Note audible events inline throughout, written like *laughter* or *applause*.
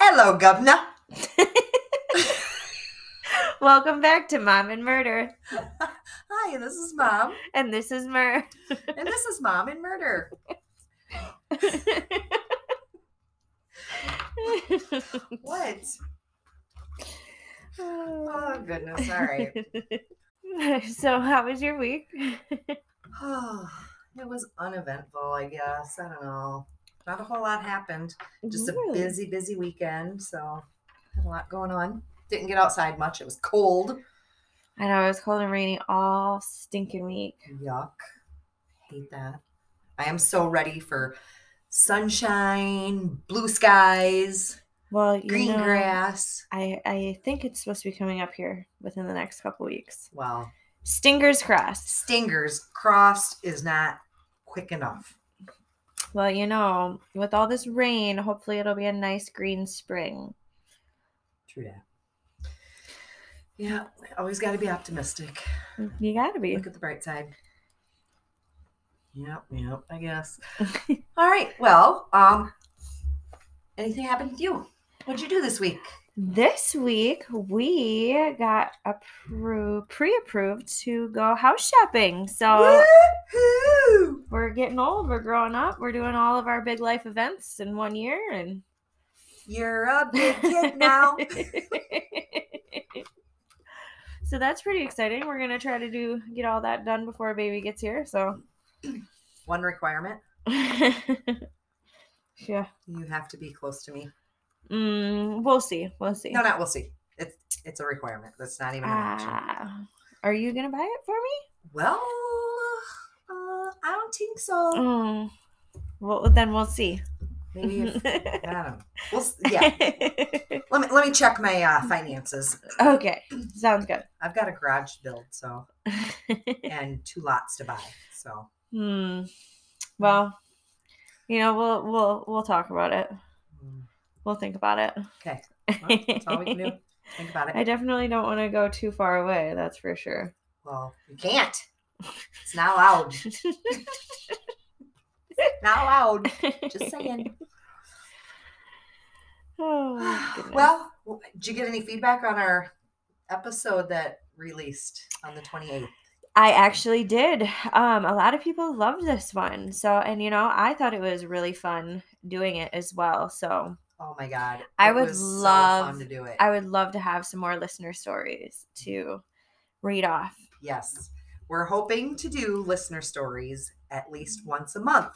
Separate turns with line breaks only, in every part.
Hello, Governor. *laughs*
Welcome back to Mom and Murder.
Hi, this is Mom,
And this is Mur.
and this is Mom and Murder. *laughs* What? Oh, goodness. All right. *laughs*
so, how was your week?
Oh, *laughs* *sighs* it was uneventful, I guess. I don't know. Not a whole lot happened. Just a busy, busy weekend. So, had a lot going on. Didn't get outside much. It was cold.
I know it was cold and rainy all stinking week.
Yuck. Hate that. I am so ready for sunshine, blue skies,
Well, you
green
know,
grass.
I I think it's supposed to be coming up here within the next couple weeks.
Well,
Stingers crossed.
stingers crossed is not quick enough.
Well, you know, with all this rain, hopefully it'll be a nice green spring.
True that. Yeah, always got to be optimistic.
You gotta be.
Look at the bright side. Yep, yep, I guess. *laughs* All right, well, um, anything happened with you? What'd you do this week?
This week we got approved, pre-approved to go house shopping. So
Woohoo!
we're getting old. We're growing up. We're doing all of our big life events in one year, and
You're a big kid *laughs* now. *laughs*
so that's pretty exciting. We're gonna try to do get all that done before baby gets here. So
One requirement: *laughs*
yeah,
you have to be close to me.
Mm, we'll see. We'll see.
No, not we'll see. It's it's a requirement. That's not even an option.
Ah, are you gonna buy it for me?
Well, uh, I don't think so.
Mm. Well, then we'll see.
Maybe if, *laughs* I don't know. We'll, yeah. *laughs* Let me let me check my uh, finances.
okay, sounds good.
I've got a garage to build, so *laughs* and two lots to buy. So
hmm. Well, you know, we'll we'll we'll talk about it.
mm,
We'll think about it.
okay, well, that's all we can do. *laughs* Think about it.
I definitely don't want to go too far away. That's for sure.
Well, you can't. It's not allowed. Not allowed. Just saying. *laughs*
Oh, *sighs*
well, did you get any feedback on our episode that released on the 28th?
I actually did. Um, a lot of people loved this one. So, and you know, I thought it was really fun doing it as well. So,
Oh my god.
I would
so
love-
fun to do it.
I would love to have some more listener stories to read off.
Yes. We're hoping to do listener stories at least once a month.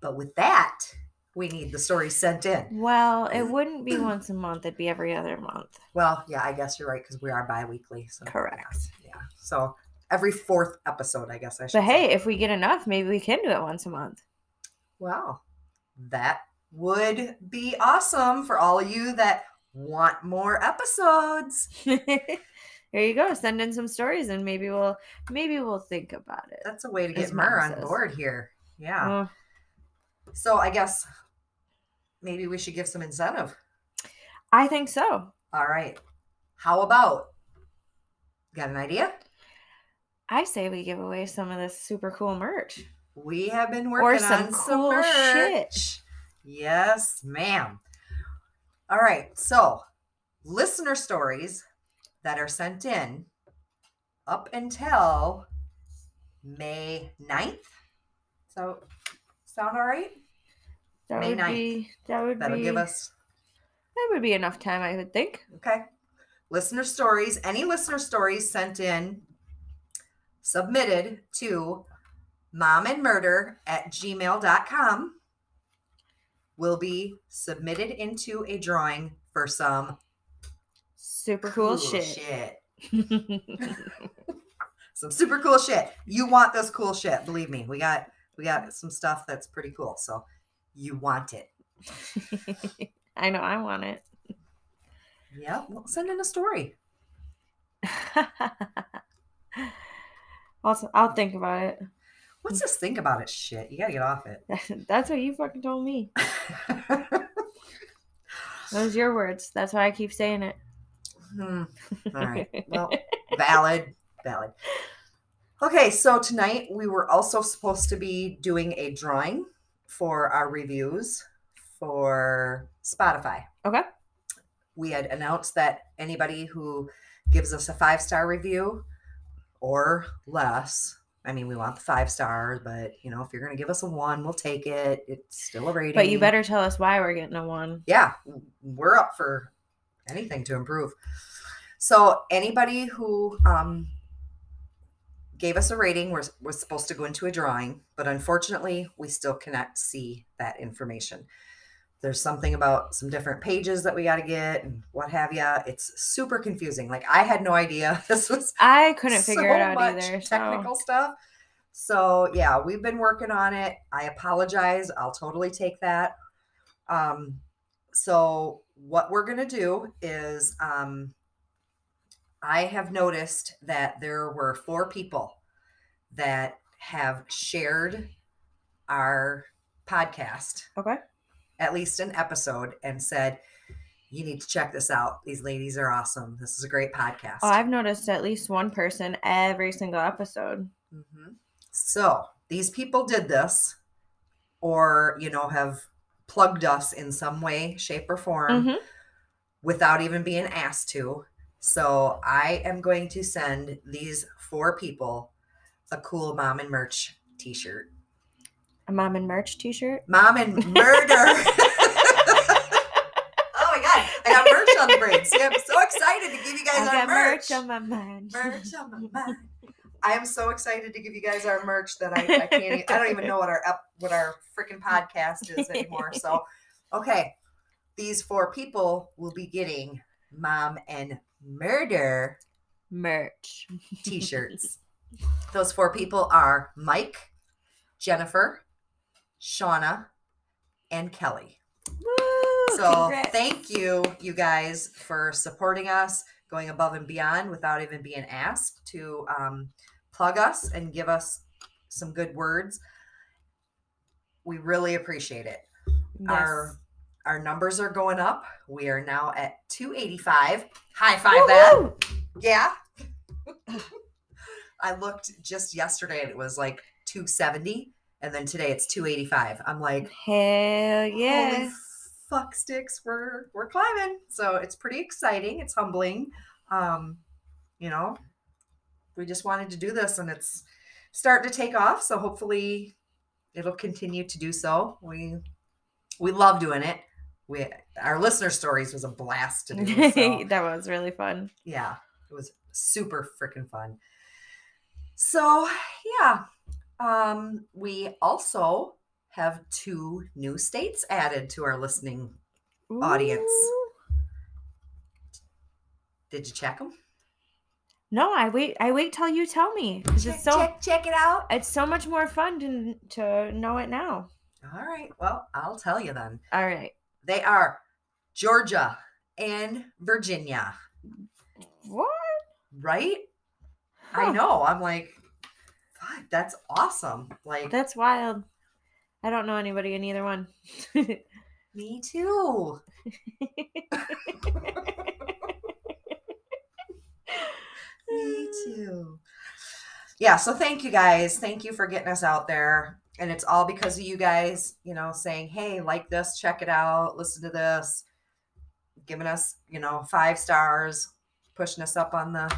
But with that, we need the stories sent in.
Well, it wouldn't be *clears throat* once a month, it'd be every other month.
Well, yeah, I guess you're right because we are bi weekly. So
Correct.
Yeah. yeah. So every fourth episode, I guess I should
But
say.
hey, if we get enough, maybe we can do it once a month.
Wow. That would be awesome for all of you that want more episodes. *laughs*
Here you go. Send in some stories and maybe we'll maybe we'll think about it.
That's a way to get
Mom
on board here. Yeah.
Uh,
So I guess maybe we should give some incentive.
I think so.
All right. How about? Got an idea?
I say we give away some of this super cool merch.
We have been
Or
working
some
on
cool
some
shit.
Yes, ma'am. All right. So, listener stories that are sent in up until May 9th. So, sound all right?
That
May
would
9th.
be that would
That'll
be
give us
that would be enough time, I would think.
Okay. Listener stories, any listener stories sent in, submitted to momandmurder at gmail.com will be submitted into a drawing for some
Super cool, shit.
shit. *laughs* Some super cool shit. You want this cool shit, believe me. We got we got some stuff that's pretty cool. So you want it. *laughs*
I know I want it.
Yep. Well, send in a story. *laughs*
also, I'll think about it.
What's this think about it shit? You gotta get off it. *laughs*
That's what you fucking told me. *laughs* Those your words. That's why I keep saying it.
Hmm. All right. Well, *laughs* valid. Valid. Okay, so tonight we were also supposed to be doing a drawing for our reviews for Spotify.
Okay.
We had announced that anybody who gives us a five star review or less, I mean, we want the five stars, but you know, if you're going to give us a one, we'll take it. It's still a rating.
But you better tell us why we're getting a one.
yeah, we're up for anything to improve. So anybody who um, gave us a rating was was supposed to go into a drawing, but unfortunately, we still cannot see that information. There's something about some different pages that we got to get and what have you. It's super confusing. Like I had no idea *laughs* this was
I couldn't
so
figure it out either. So
Technical stuff. So yeah, we've been working on it. I apologize. I'll totally take that. Um, so what we're gonna do is um, I have noticed that there were four people that have shared our podcast,
okay.
At least an episode, and said, "You need to check this out. These ladies are awesome. This is a great podcast."
Oh, I've noticed at least one person every single episode.
hmm So these people did this, or you know, have plugged us in some way, shape, or form
Mhm.
without even being asked to. So I am going to send these four people a cool mom and merch T-shirt.
A mom and merch T-shirt.
Mom and murder. *laughs* *laughs* oh my god, I got merch on the brain. See, I'm so excited to give you guys
I
our
got
merch.
merch on my mind.
merch on my *laughs* mind. I am so excited to give you guys our merch that I, I can't. I don't even know what our ep- what our freaking podcast is anymore. So, okay, these four people will be getting mom and murder
merch.
t-shirts. Those four people are Mike, Jennifer, Shauna, and Kelly.
Woo,
So
congrats.
thank you, you guys, for supporting us, going above and beyond without even being asked to um, plug us and give us some good words. We really appreciate it.
Yes.
Our our numbers are going up. We are now at 285. High five that. Yeah. *laughs* I looked just yesterday and it was like 270 and then today it's 285. I'm like,
Hell yeah.
fuck sticks, we're we're climbing. So it's pretty exciting. It's humbling. Um, you know, we just wanted to do this and it's starting to take off. So hopefully it'll continue to do so. We we love doing it. We our listener stories was a blast to do. So *laughs*
that was really fun.
yeah, it was super freaking fun. So yeah, um, we also have two new states added to our listening. Audience. Did you check them?
No, I wait. I wait till you tell me. 'cause
Check,
it's so
check, check it out.
it's so much more fun to to know it now.
All right. Well, I'll tell you then.
All right.
They are Georgia and Virginia,
What?
right? I know. I'm like, that's awesome. Like,
That's wild. I don't know anybody in either one. *laughs*
me too. Me too. Yeah, so thank you guys. Thank you for getting us out there. And it's all because of you guys, you know, saying, hey, like this, check it out, listen to this, giving us, you know, five stars, pushing us up on the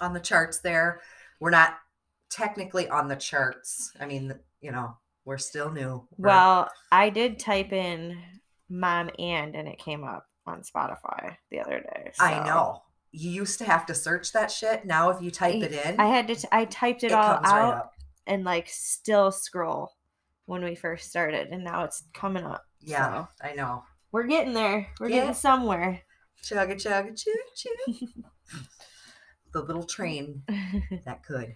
on the charts there. We're not technically on the charts. I mean, you know, we're still new. We're-
well, I did type in mom and and it came up on Spotify the other day.
I know. You used to have to search that shit. Now if you type it in,
I had to t- I typed it, all out
right
and like still scroll when we first started and now it's coming up.
Yeah,
So,
I know.
we're getting there. We're
Yeah.
getting somewhere.
Chugga chugga choo choo. *laughs* the little train that could.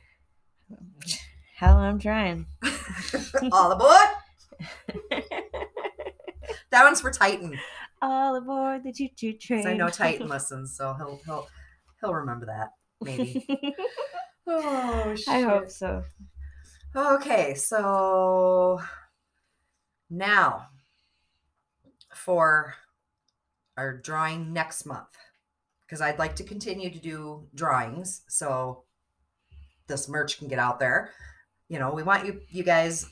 Hell, I'm trying. *laughs*
All aboard! *laughs* That one's for Titan.
All aboard the choo choo train.
I know Titan *laughs* listens, so he'll he'll he'll remember that. Maybe. Oh shit.
I hope so.
Okay, so now for our drawing next month. because I'd like to continue to do drawings so this merch can get out there. You know, we want you you guys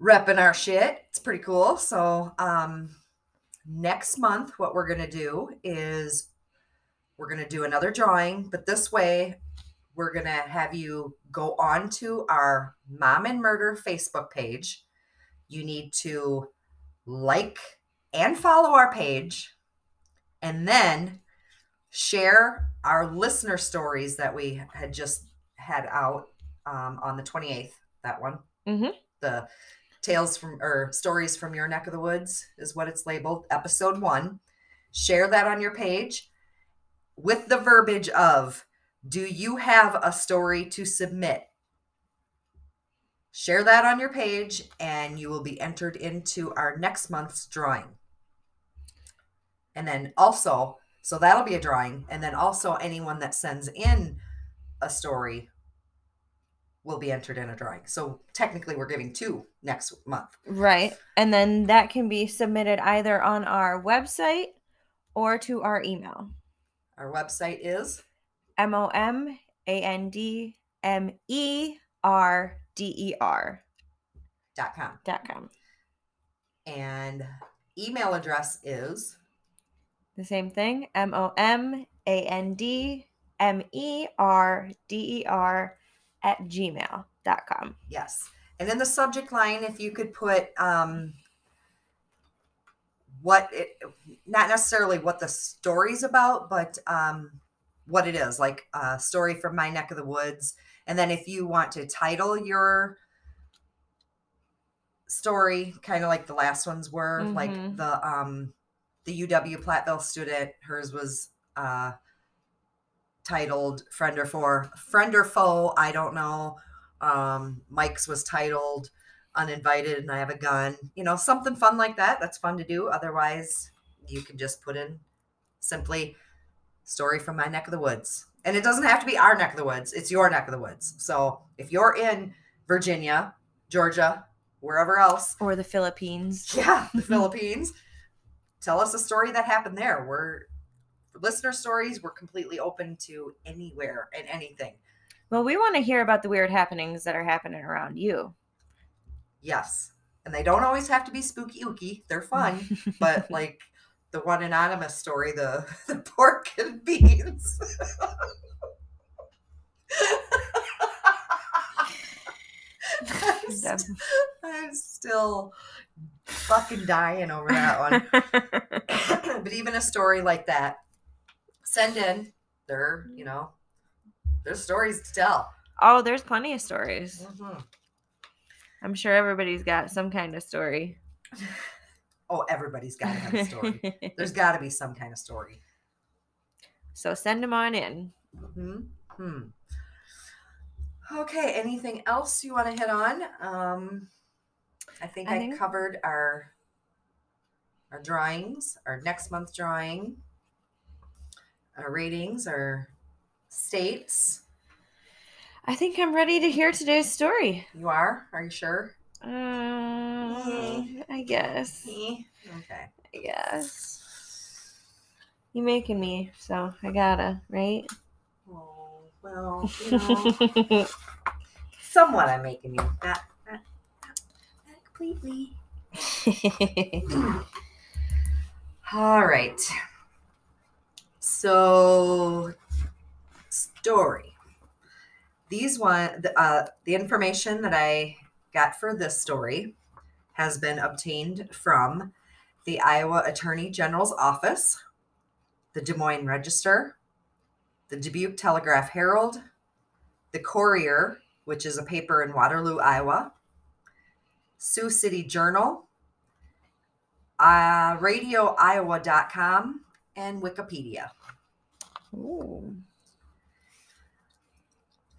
repping our shit. It's pretty cool. So um next month what we're gonna do is we're gonna do another drawing, but this way we're gonna have you go on to our Mom and Murder Facebook page. You need to like and follow our page and then share our listener stories that we had just had out um, on the 28th that one.
Mhm.
the tales from or stories from your neck of the woods is what it's labeled episode one. Share that on your page with the verbiage of do you have a story to submit? Share that on your page and you will be entered into our next month's drawing. And then also so that'll be a drawing and then also anyone that sends in a story will be entered in a drawing so technically we're giving two next month
Right. And then that can be submitted either on our website or to our email.
our website is
M O M A N D M E R D E R
dot com
dot com.
and email address is
The same thing. M O M A N D M E R D E R at gmail dot com.
yes and in the subject line if you could put um what it not necessarily what the story's about but um what it is like a story from my neck of the woods and then if you want to title your story kind of like the last ones were like
Mhm.
the um the uw platteville student hers was uh titled friend or foe friend or foe i don't know. Um mike's was titled uninvited and i have a gun. You know something fun like that that's fun to do. Otherwise you can just put in simply story from my neck of the woods. And it doesn't have to be our neck of the woods it's your neck of the woods. So if you're in virginia georgia wherever else
Or the Philippines.
yeah the philippines tell us a story that happened there. We're listener stories we're completely open to anywhere and anything.
Well, we want to hear about the weird happenings that are happening around you.
yes and they don't always have to be spooky ooky they're fun *laughs* but like the one anonymous story the *laughs* the pork and *laughs* beans. I'm, st- I'm still fucking dying over that one. But even a story like that send in they're you know there's stories to tell
oh, there's plenty of stories.
Mhm.
I'm sure everybody's got some kind of story.
oh everybody's got to have a story *laughs* there's got to be some kind of story
so send them on in.
Hmm. Hmm. Okay. Anything else you want to hit on? Um, I think
I
I,
think-
covered our our drawings, our next month drawing, our ratings, our states.
I think I'm ready to hear today's story.
You are? Are you sure?
Uh, I guess.
Okay.
I guess. You making me, so I gotta, right?
Oh well, you know, somewhat. I'm making you not not, not, not completely. *laughs* All right. So, story. These one, the, uh, the information that I got for this story has been obtained from the Iowa Attorney General's office, the Des Moines Register, the Dubuque Telegraph Herald, the Courier, which is a paper in Waterloo, Iowa, Sioux City Journal, uh, radioiowa.com, and Wikipedia.
Ooh.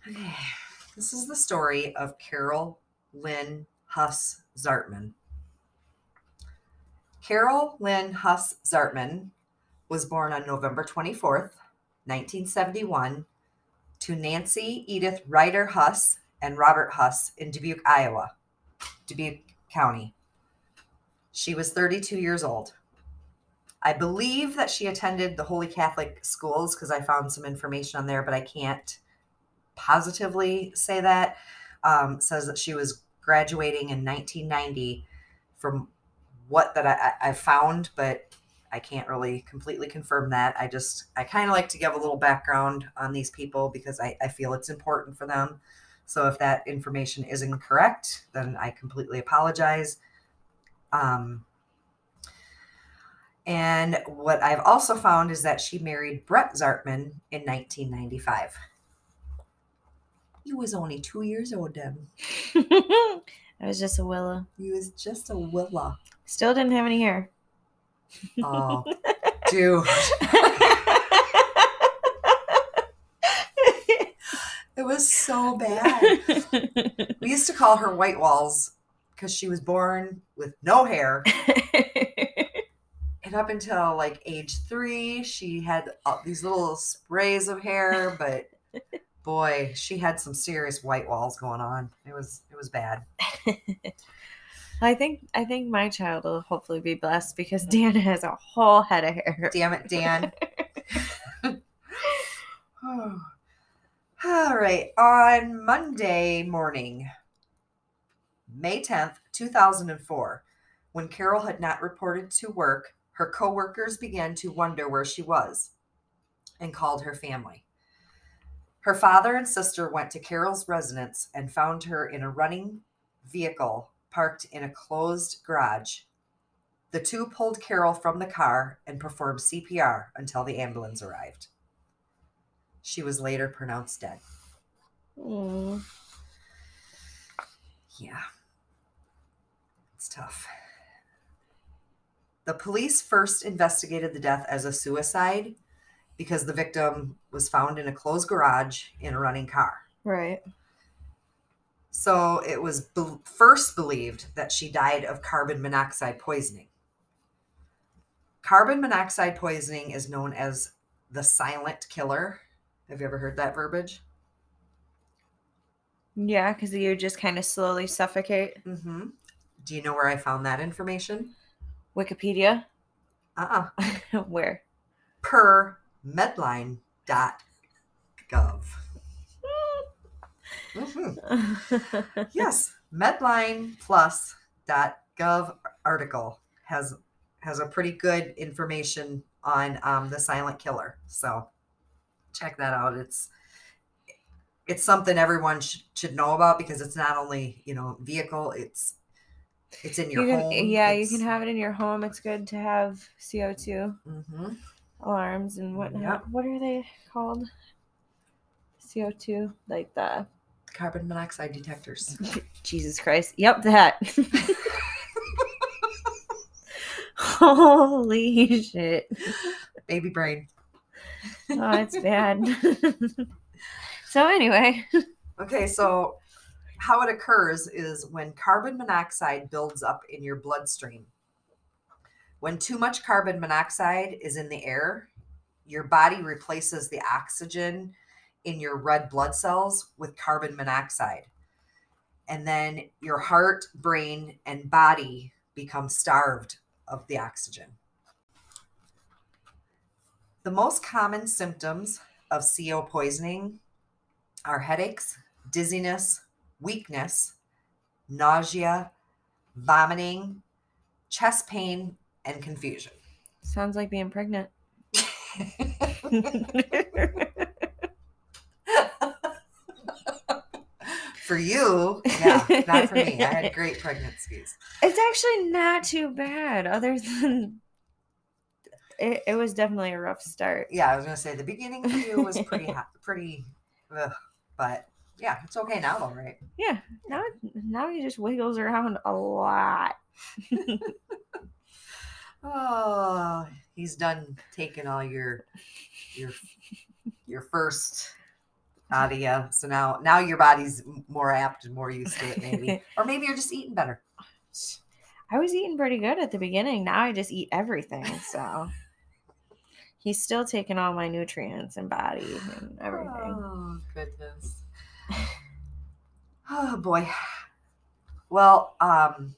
Okay. This is the story of Carol Lynn Huss Zartman. Carol Lynn Huss Zartman was born on November 24th, 1971, to Nancy Edith Ryder Huss and Robert Huss in Dubuque, Iowa, Dubuque County. She was 32 years old. I believe that she attended the Holy Catholic schools because I found some information on there, but I can't positively say that. Um, says that she was graduating in 1990 from what that I, I found, but I can't really completely confirm that. I just, I kind of like to give a little background on these people because I, I feel it's important for them. So if that information is incorrect, then I completely apologize. Um, and what I've also found is that she married Brett Zartman in 1995. He was only two years old then. *laughs*
I was just a Willa.
He was just a Willa.
Still didn't have any hair.
Oh, *laughs* dude. *laughs* It was so bad. We used to call her White Walls because she was born with no hair. And up until like age three, she had these little sprays of hair, but *laughs* boy, she had some serious white walls going on. It was it was bad. *laughs*
I think I think my child will hopefully be blessed because mm-hmm. Dan has a whole head of hair.
Damn it, Dan. *laughs* *sighs* All right. On Monday morning, May 10th, 2004, when Carol had not reported to work, her coworkers began to wonder where she was and called her family. Her father and sister went to Carol's residence and found her in a running vehicle parked in a closed garage. The two pulled Carol from the car and performed CPR until the ambulance arrived. She was later pronounced dead.
Mm.
Yeah. It's tough. The police first investigated the death as a suicide because the victim was found in a closed garage in a running car.
Right.
So it was be- first believed that she died of carbon monoxide poisoning. Carbon monoxide poisoning is known as the silent killer. Have you ever heard that verbiage?
Yeah, because you just kind of slowly suffocate.
Mm-hmm. Do you know where I found that information?
Wikipedia.
Uh-uh. *laughs*
Where?
Per medline.gov. Mm-hmm. *laughs* Yes, medlineplus.gov article has has a pretty good information on um, the silent killer. So check that out. It's it's something everyone should, should know about because it's not only you know vehicle. It's it's in your
You can-
home.
yeah, you can have it in your home. It's good to have CO two
Mhm.
alarms and whatnot.
Yep.
What are they called? CO two, like the
carbon monoxide detectors. *laughs*
Jesus Christ. Yep, that. *laughs* *laughs* Holy shit.
Baby brain.
Oh, it's bad. so anyway,
Okay, so how it occurs is when carbon monoxide builds up in your bloodstream. When too much carbon monoxide is in the air, your body replaces the oxygen in your red blood cells with carbon monoxide. And then your heart, brain, and body become starved of the oxygen. The most common symptoms of CO poisoning are headaches, dizziness, weakness, nausea, vomiting, chest pain, and confusion.
sounds like being pregnant. *laughs*
for you, yeah, not for me. I had *laughs* great pregnancies.
It's actually not too bad, other than it, it was definitely a rough start.
Yeah, I was gonna say the beginning for you was pretty pretty, ugh, but yeah, it's okay now, though, right?
Yeah, now now he just wiggles around a lot. *laughs*
Oh, he's done taking all your your your first out of you. So now now your body's more apt and more used to it, maybe, *laughs* or maybe you're just eating better.
I was eating pretty good at the beginning. Now I just eat everything. So *laughs* he's still taking all my nutrients and body and everything.
Oh goodness. *sighs* Oh boy. Well, um,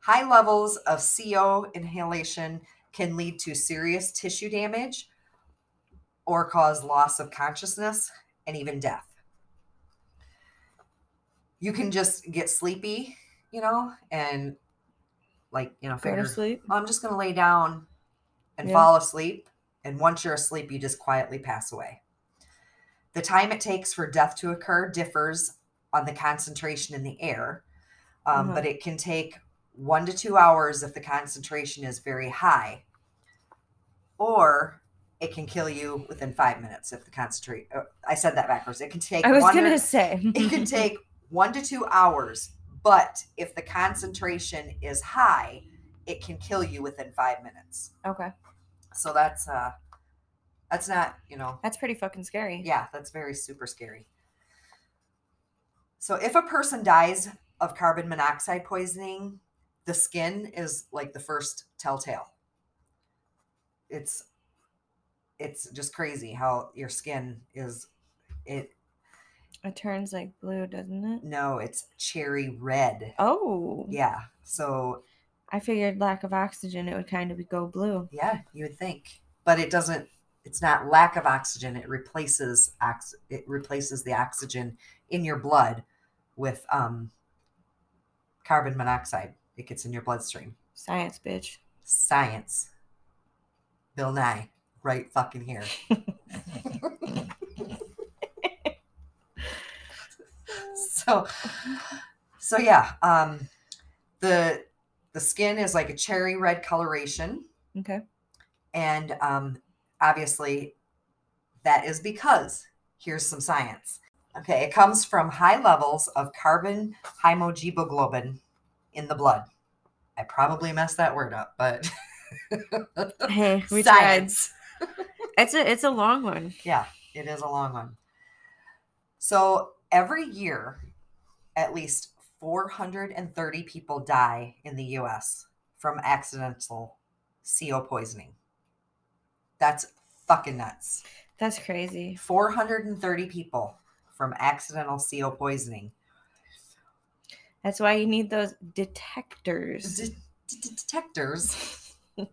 high levels of CO inhalation can lead to serious tissue damage or cause loss of consciousness and even death. You can just get sleepy, you know, and like, you know,
Go to
figure,
sleep.
I'm just going to lay down and
Yeah.
fall asleep. And once you're asleep, you just quietly pass away. The time it takes for death to occur differs on the concentration in the air, um,
Mhm.
but it can take one to two hours if the concentration is very high, or it can kill you within five minutes if the concentrate. uh, I said that backwards. It can take.
I was gonna say *laughs*
it can take one to two hours, but if the concentration is high, it can kill you within five minutes.
okay.
So that's uh that's not, you know,
That's pretty fucking scary.
yeah, that's very super scary. So if a person dies of carbon monoxide poisoning, the skin is like the first telltale. It's it's just crazy how your skin is it
It turns like blue, doesn't it?
no, it's cherry red.
Oh.
Yeah. So
I figured lack of oxygen, it would kind of go blue.
Yeah, you would think, but it doesn't. It's not lack of oxygen. It replaces ox. It replaces the oxygen in your blood with um, carbon monoxide. It gets in your bloodstream.
Science, bitch.
Science. Bill Nye, right fucking here. *laughs* so, so yeah. Um, the the skin is like a cherry red coloration
Okay.
and um, obviously that is because here's some science. Okay it comes from high levels of carbon hemoglobin in the blood. I probably messed that word up but *laughs*
Hey, we tried.
science. *laughs*
It's a it's a long one.
yeah it is a long one. So every year at least 430 people die in the us from accidental co poisoning that's fucking nuts
That's crazy.
430 people from accidental CO poisoning.
That's why you need those detectors.
Detectors. *laughs*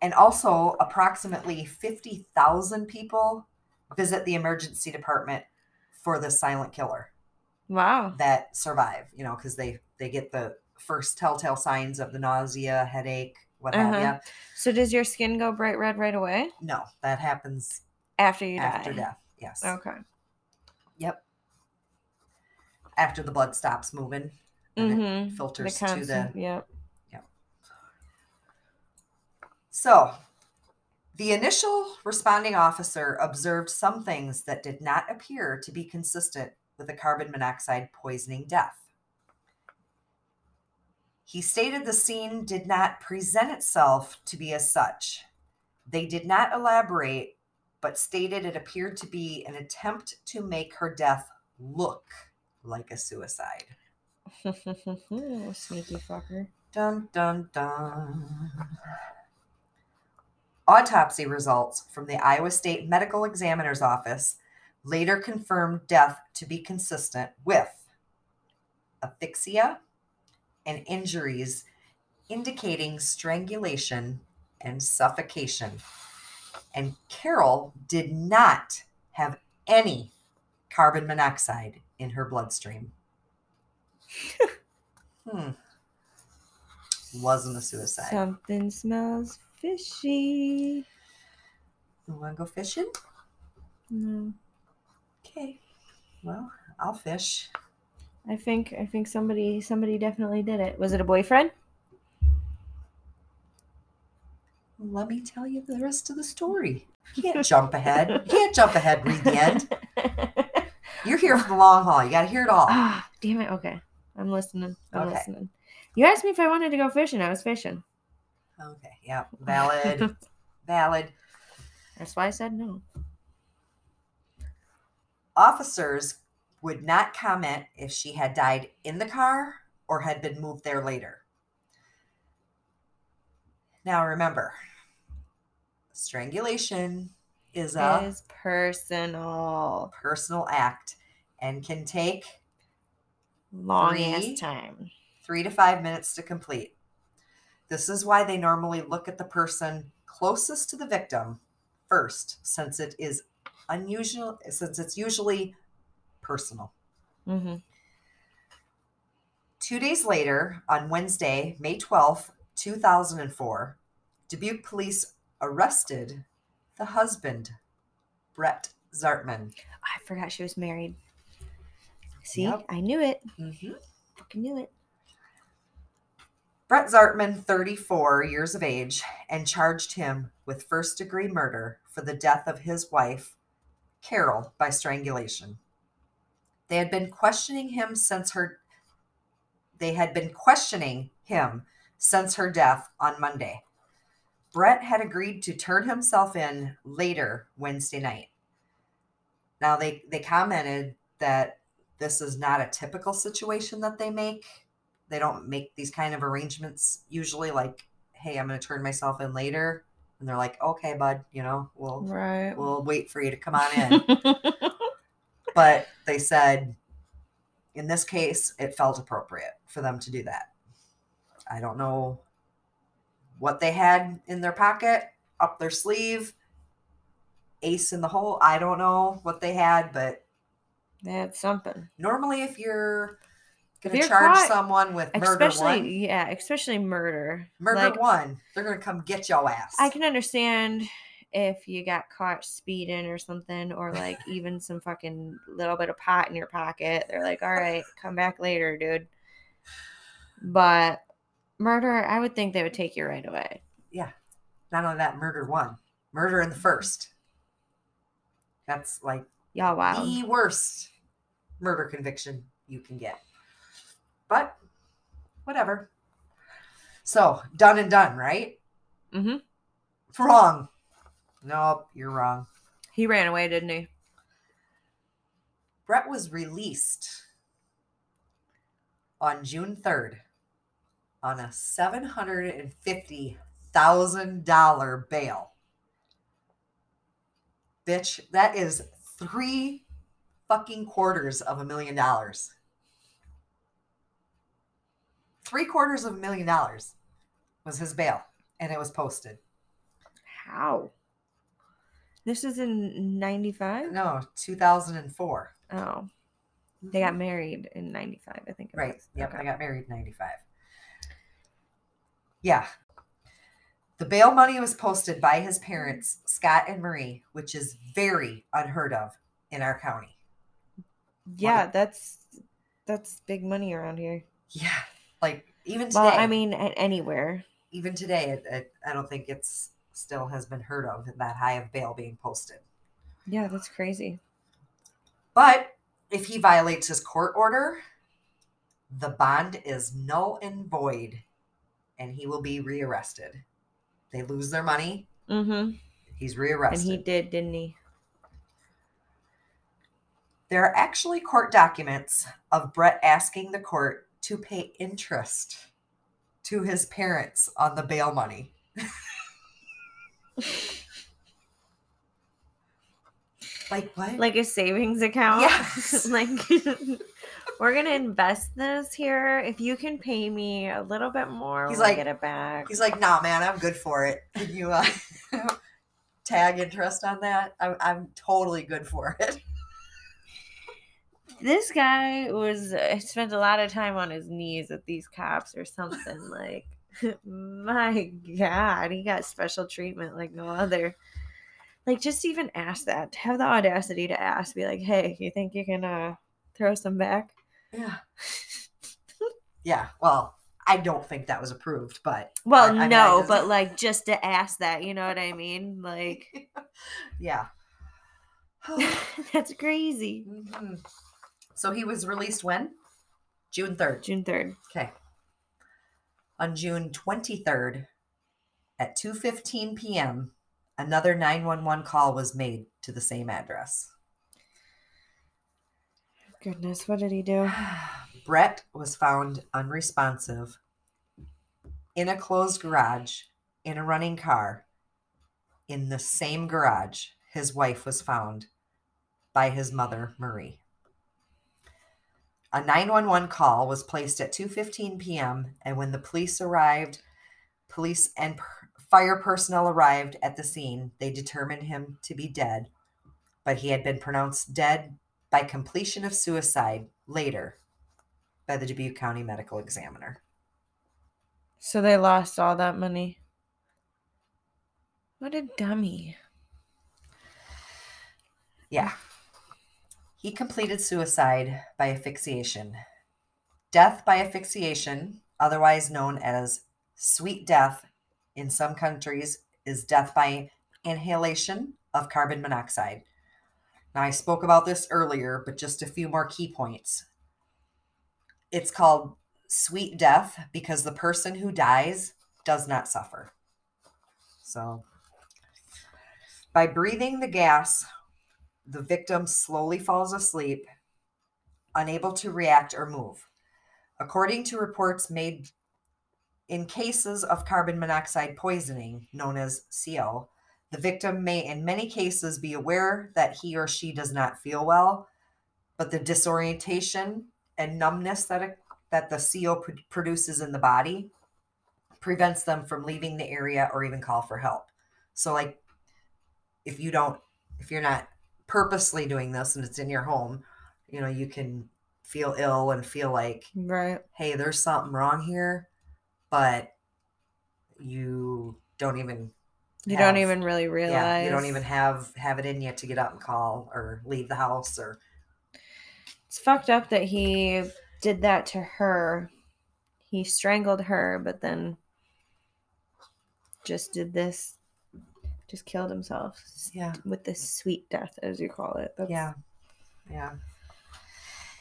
And also, approximately 50,000 people visit the emergency department for the silent killer
wow.
that survive, you know, because they, they get the first telltale signs of the nausea, headache, what
Uh-huh.
you.
So does your skin go bright red right away
No, that happens
after you
after
die?
death. Yes.
Okay.
Yep. After the blood stops moving. and it
Mm-hmm.
filters to the
Yep.
So, the initial responding officer observed some things that did not appear to be consistent with a carbon monoxide poisoning death. He stated the scene did not present itself to be as such. They did not elaborate, but stated it appeared to be an attempt to make her death look like a suicide. *laughs*
Sneaky fucker.
Dun dun dun. Autopsy results from the Iowa State Medical Examiner's Office later confirmed death to be consistent with asphyxia and injuries indicating strangulation and suffocation. And Carol did not have any carbon monoxide in her bloodstream. *laughs* hmm. Wasn't a suicide.
Something smells fishy.
You want to go fishing?
No.
Okay. Well, I'll fish.
I think I think somebody somebody definitely did it. Was it a boyfriend?
Let me tell you the rest of the story. *laughs* You can't jump ahead. You can't jump ahead, read the end. *laughs* You're here for the long haul. You got to hear it all.
ah, damn it. Okay. I'm listening. I'm
Okay.
listening. You asked me if I wanted to go fishing. I was fishing.
Okay. Yeah. Valid. *laughs* Valid.
That's why I said no.
Officers would not comment if she had died in the car or had been moved there later. Now remember, strangulation is a
Is personal.
personal act and can take
Long
Three.
time.
three to five minutes to complete. This is why they normally look at the person closest to the victim first, since it is unusual, since it's usually personal.
Mm-hmm.
Two days later, on Wednesday, May 12th, 2004, Dubuque police arrested the husband, Brett Zartman.
I forgot she was married. See,
Yep.
I knew it.
Mm-hmm.
Fucking knew it.
Brett Zartman, 34 years of age, and charged him with first degree murder for the death of his wife, Carol, by strangulation. They had been questioning him since her they had been questioning him since her death on Monday. Brett had agreed to turn himself in later Wednesday night. Now they they commented that this is not a typical situation that they make. They don't make these kind of arrangements usually like, hey, I'm going to turn myself in later. And they're like, okay, bud, you know, we'll
Right.
we'll wait for you to come on in. *laughs* but they said in this case it felt appropriate for them to do that. I don't know what they had in their pocket, up their sleeve, ace in the hole. I don't know what they had, but
they had something.
normally if you're going to
you're
charge
caught-
someone with murder
especially
one,
yeah, especially murder.
murder
Like,
one, they're going to come get your ass.
I can understand if you got caught speeding or something, or like *laughs* even some fucking little bit of pot in your pocket. They're like, all right, come back later, dude. But murder, I would think they would take you right away. Yeah.
Not only that, murder one, murder in the first. That's like
Y'all
the worst murder conviction you can get. But whatever. So done and done, right?
Mm-hmm.
Wrong. Nope, you're wrong.
He ran away, didn't he?
Brett was released on June 3rd on a $750,000 bail. Bitch, that is three fucking quarters of a million dollars. Three quarters of a million dollars was his bail, and it was posted.
How? This is in 95?
No, 2004.
Oh. They got mm-hmm. married in 95, I think. it
Right.
was.
Yep.
Okay.
I got married in 95. Yeah. The bail money was posted by his parents, Scott and Marie, which is very unheard of in our county.
Yeah, that's that's big money around here.
Yeah. Like even today,
Well, I mean, anywhere.
even today, it, I don't think it's still has been heard of that high of bail being posted.
Yeah, that's crazy.
But if he violates his court order, the bond is null and void and he will be rearrested. They lose their money,
Mm-hmm.
he's rearrested.
And he did, didn't he?
There are actually court documents of Brett asking the court to pay interest to his parents on the bail money. *laughs* like what?
Like a savings account.
Yes. *laughs*
like *laughs* we're gonna invest this here. If you can pay me a little bit more,
He's
we'll
like-
get it back.
He's like, nah, man, I'm good for it. Can you uh, *laughs* tag interest on that? I'm, I'm totally good for it.
this guy was uh, spent a lot of time on his knees with these cops or something like *laughs* my god he got special treatment like no other like just even ask that have the audacity to ask be like hey you think you can uh throw some back
Yeah. *laughs* yeah. Well, I don't think that was approved, but
well
I- I mean,
no
just-
but like just to ask that you know what i mean like *laughs*
yeah. *sighs*
that's crazy
Mhm. So he was released when? June 3rd.
june 3rd
Okay. On June 23rd at 2:15 p.m., another 911 call was made to the same address.
goodness what did he do *sighs*
Brett was found unresponsive in a closed garage in a running car. In the same garage, his wife was found by his mother, Marie. A 911 call was placed at 2:15 p.m. and when the police arrived, police and per- fire personnel arrived at the scene, they determined him to be dead, but he had been pronounced dead by completion of suicide later by the Dubuque County Medical Examiner.
So they lost all that money. What a dummy.
Yeah. He completed suicide by asphyxiation. Death by asphyxiation, otherwise known as sweet death in some countries, is death by inhalation of carbon monoxide. Now, I spoke about this earlier, but just a few more key points. It's called sweet death because the person who dies does not suffer. So, by breathing the gas, the victim slowly falls asleep, unable to react or move. According to reports made in cases of carbon monoxide poisoning, known as CO, the victim may, in many cases, be aware that he or she does not feel well, but the disorientation and numbness that it, that the CO pr- produces in the body prevents them from leaving the area or even call for help. So, like, if you don't, if you're not purposely doing this and it's in your home, you know, you can feel ill and feel like,
Right.
hey, there's something wrong here, but you don't even
You
have-
don't even really realize.
yeah, you don't even have have it in you to get up and call or leave the house or
It's fucked up that he did that to her. He strangled her, but then just did this, just killed himself
yeah,
with this sweet death, as you call it. That's...
yeah, yeah.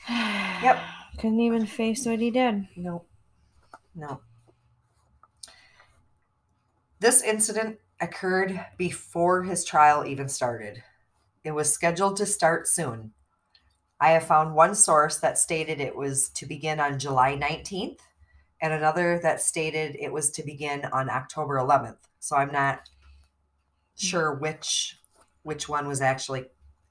*sighs*
Yep. Couldn't even face what he did.
Nope. no. This incident occurred before his trial even started. It was scheduled to start soon. I have found one source that stated it was to begin on July 19th and another that stated it was to begin on October 11th. So I'm not sure which which one was actually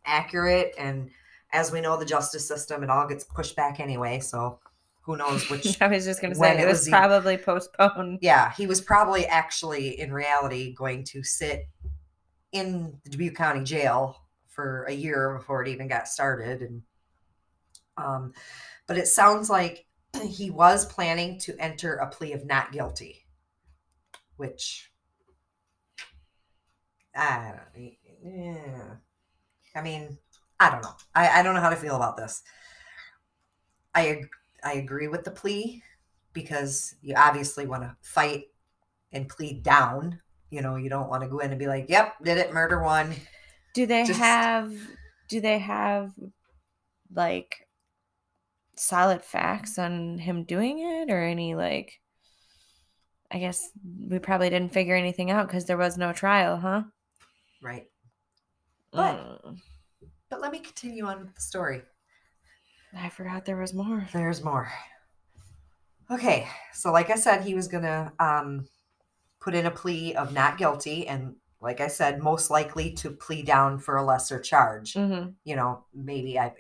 accurate and as we know the justice system it all gets pushed back anyway, so who knows *laughs* which
I was just going to say
it
was,
was
probably postponed. *laughs*
yeah, he was probably actually in reality going to sit in the Dubuque County Jail for a year before it even got started. And um, but it sounds like *clears throat* he was planning to enter a plea of not guilty, which I don't, yeah. I mean, I don't know. I, I don't know how to feel about this. I I agree with the plea because you obviously want to fight and plead down. You know, you don't want to go in and be like, "Yep, did it, murder one."
Do they
Just-
have do they have like solid facts on him doing it or any like I guess we probably didn't figure anything out because there was no trial, huh?
Right. But-
Mm,
But let me continue on with the story.
I forgot there was more.
There's more. Okay, so like I said, he was gonna um, put in a plea of not guilty, and like I said, most likely to plea down for a lesser charge.
hmm
You know, maybe I,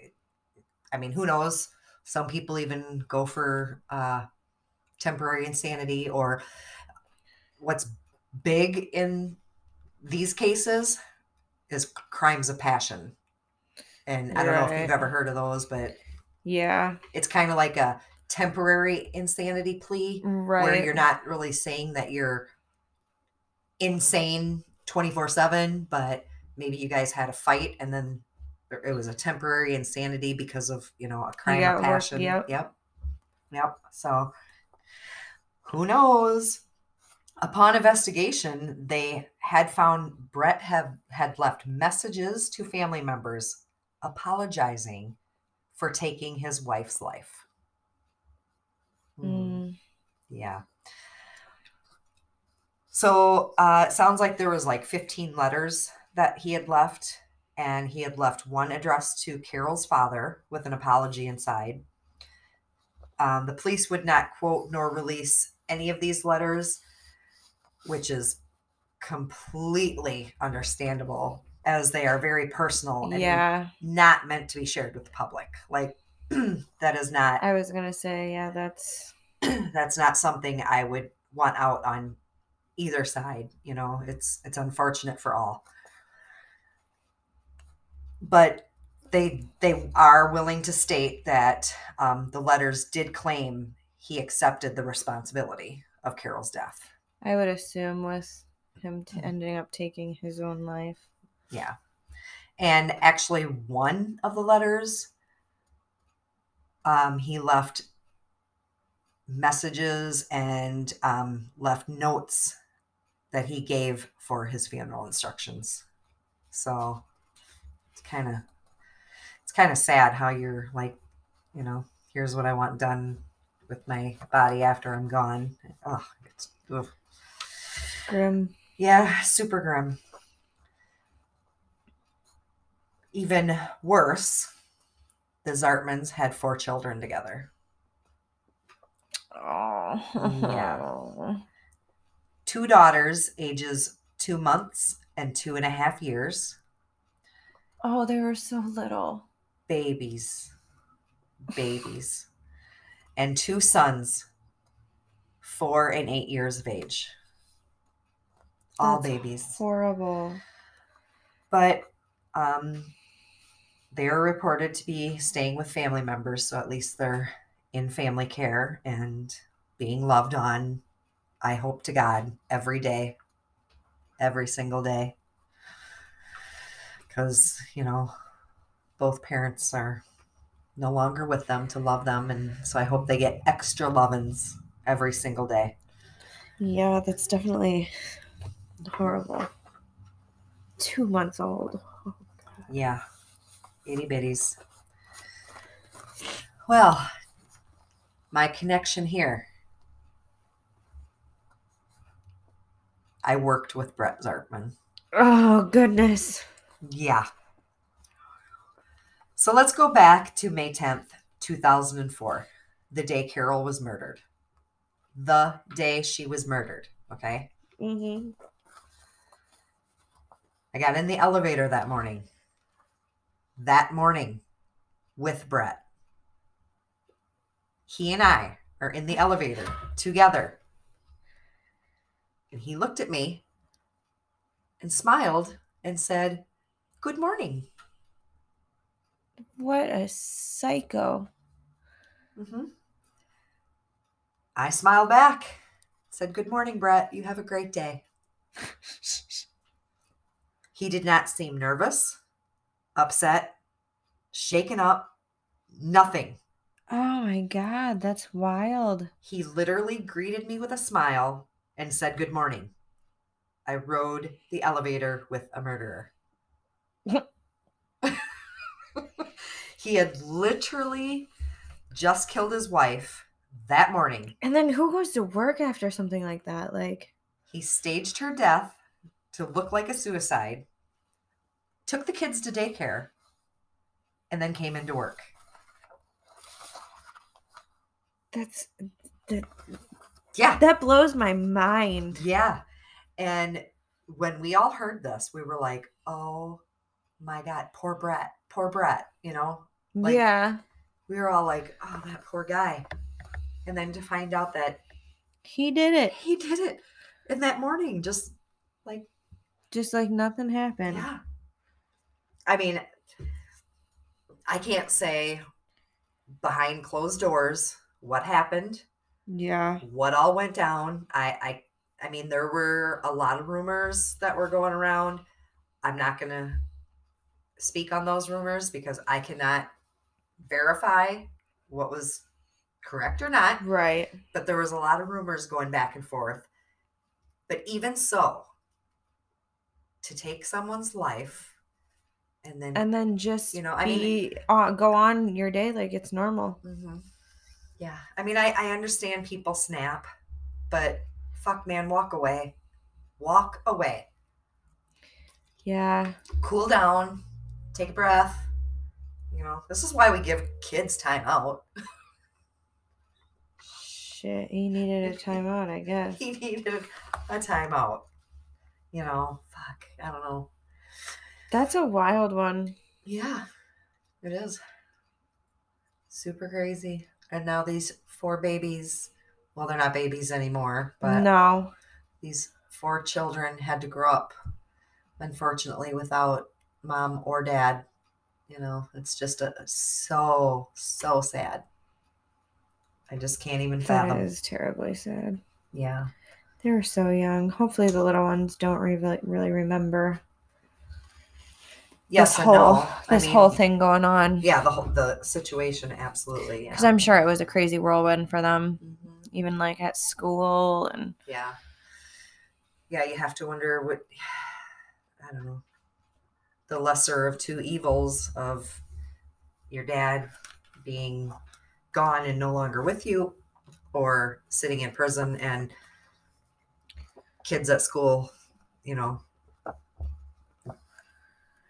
I mean, who knows? Some people even go for uh, temporary insanity, or what's big in these cases is crimes of passion. And I don't know if you've ever heard of those, but
Yeah.
it's kind of like a temporary insanity plea
Right.
where you're not really saying that you're insane 24 7 but maybe you guys had a fight and then it was a temporary insanity because of you know a crime
got
of passion
yep.
yep yep so who knows upon investigation they had found brett have had left messages to family members apologizing for taking his wife's life Hmm.
Mm.
Yeah. So uh, it sounds like there was like 15 letters that he had left, and he had left one addressed to Carol's father with an apology inside. Um, the police would not quote nor release any of these letters, which is completely understandable as they are very personal and
Yeah.
not meant to be shared with the public. Like, *clears throat* that is not
I was gonna say, yeah, that's *clears throat*
that's not something I would want out on either side. You know, it's it's unfortunate for all. But they they are willing to state that um, the letters did claim he accepted the responsibility of Carol's death.
I would assume with him t-
Mhm.
ending up taking his own life.
Yeah. And actually, one of the letters, um, he left messages and um, left notes that he gave for his funeral instructions. So it's kind of it's kind of sad how you're like, you know, here's what I want done with my body after I'm gone. Oh, it's ugh.
Grim.
Yeah, super grim. Even worse, the Zartmans had four children together.
Oh. yeah. *laughs*
Two daughters, ages two months and two and a half years.
Oh, they were so little.
Babies. Babies. And two sons, four and eight years of age. All
That's
babies.
Horrible.
but um, they are reported to be staying with family members, so at least they're in family care and being loved on. I hope to God every day, every single day, because you know both parents are no longer with them to love them, and so I hope they get extra lovins every single day.
Yeah, that's definitely horrible. Two months old.
Yeah, itty bitties. Well, my connection here. I worked with Brett Zartman.
Oh, goodness.
Yeah. So let's go back to May 10th, 2004, the day Carol was murdered. The day she was murdered. Okay.
Mm-hmm.
I got in the elevator that morning. That morning with Brett. He and I are in the elevator together. And he looked at me and smiled and said, Good morning.
What a psycho.
hmm I smiled back, said, Good morning, Brett. You have a great day. *laughs* he did not seem nervous, upset, shaken up, nothing.
Oh my god, that's wild.
He literally greeted me with a smile and said, Good morning. I rode the elevator with a murderer. *laughs* he had literally just killed his wife that morning.
And then who goes to work after something like that? Like,
He staged her death to look like a suicide, took the kids to daycare, and then came into work.
that's that,
Yeah.
that blows my mind.
Yeah. And when we all heard this, we were like, oh my God, poor Brett, poor Brett, you know? Like-
yeah.
We were all like, oh, that poor guy. And then to find out that
He did it.
he did it in that morning, just like,
Just like nothing happened.
yeah. I mean, I can't say behind closed doors what happened,
Yeah.
what all went down. I, I, I mean, there were a lot of rumors that were going around. I'm not going to speak on those rumors because I cannot verify what was correct or not.
Right.
But there was a lot of rumors going back and forth. But even so, to take someone's life and then
And then just
You know, I
be
mean-
uh, go on your day like it's normal.
Mhm. Yeah. I mean, I, I understand people snap, but fuck, man, walk away. Walk away.
Yeah.
Cool down. Take a breath. You know, this is why we give kids time out. *laughs*
Shit, he needed a *laughs* timeout, I guess.
He needed a timeout. You know, fuck. I don't know.
That's a wild one.
Yeah, it is. Super crazy. And now these four babies, well, they're not babies anymore, but
no.
these four children had to grow up, unfortunately, without mom or dad. You know, it's just a, so, so sad. I just can't even fathom.
is terribly sad.
Yeah.
They were so young. Hopefully, the little ones don't really, really remember
Yes
this whole
no.
This whole thing going on.
Yeah, the whole the situation, absolutely. Yeah.
Because I'm sure it was a crazy whirlwind for them,
Mhm.
even like at school and
Yeah. Yeah, you have to wonder what *sighs* I don't know. The lesser of two evils of your dad being gone and no longer with you or sitting in prison and kids at school, you know,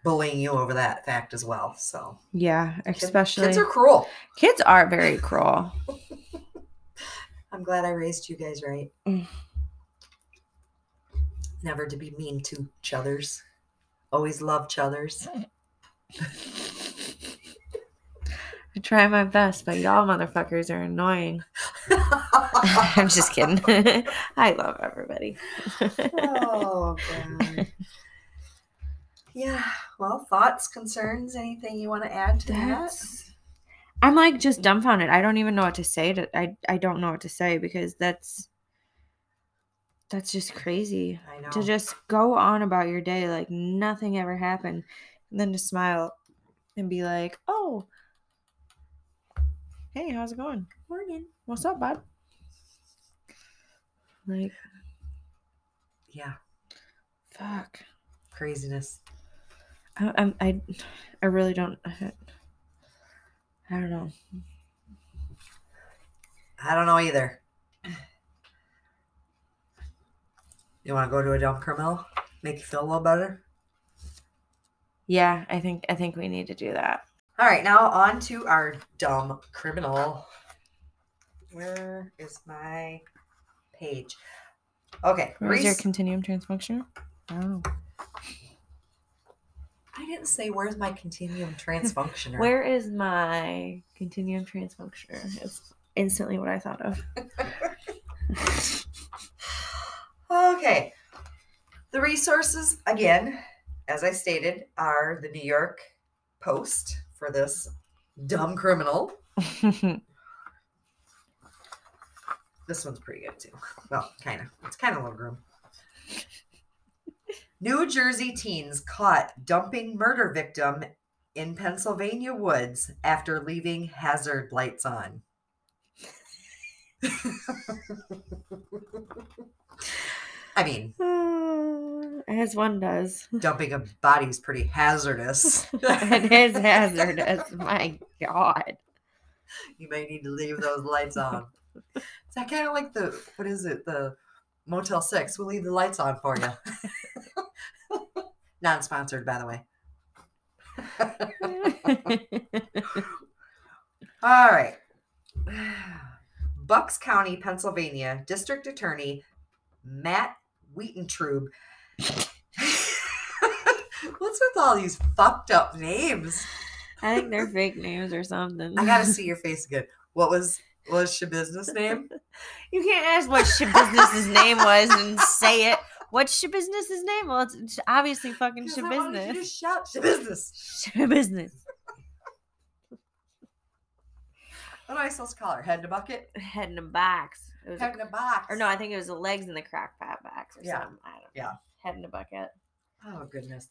bullying you over that fact as well. So,
yeah, especially
kids are cruel.
kids are very cruel. *laughs*
I'm glad I raised you guys right.
Mm.
Never to be mean to each others. Always love each others. *laughs*
I try my best, but y'all motherfuckers are annoying. *laughs* I'm just kidding. *laughs* I love everybody.
oh *laughs* god. Yeah. Well, thoughts, concerns, anything you want to add to that?
I'm like just dumbfounded. I don't even know what to say to I I don't know what to say because that's that's just crazy.
I know.
To just go on about your day like nothing ever happened and then to smile and be like, "Oh, hey, how's it going? Morning. What's up, bud?" Like,
yeah.
fuck.
Craziness.
I I'm, I I really don't I don't know.
I don't know either. You want to go to a dumb criminal? Make you feel a little better?
Yeah, I think I think we need to do that.
All right, now on to our dumb criminal. Where is my page? Okay,
Where's your continuum transfunctioner? Oh.
I didn't say where's my continuum transfunctioner. *laughs*
Where is my continuum transfunctioner? It's instantly what I thought of. *laughs*
Okay. The resources, again, as I stated, are the New York Post for this dumb criminal. *laughs* This one's pretty good too. Well, kind of. It's kind of low room. New Jersey teens caught dumping murder victim in Pennsylvania woods after leaving hazard lights on. *laughs* I mean, *laughs*
As one does.
dumping a body is pretty hazardous. *laughs*
it is hazardous. My God.
you may need to leave those lights on. Is that kind of like the what is it? The Motel Six. We'll leave the lights on for you. *laughs* Non-sponsored, by the way. *laughs* All right. Bucks County, Pennsylvania, District Attorney Matt Wheatentrube. *laughs* What's with all these fucked up names?
I think they're fake names or something.
I gotta see *laughs* your face again. What was what was your business name? *laughs*
You can't ask what your business's name was and say it. What's your business's name? Well, it's- it's obviously fucking your
I wanted you to
business.
shout your business.
Your business.
What am I supposed to call her? Head in a bucket?
Head in a box. It was a
Head in a box.
Or no, I think it was the legs in the crack pot box or
Yeah.
something. I don't know.
Yeah.
Head in a bucket.
Oh, goodness.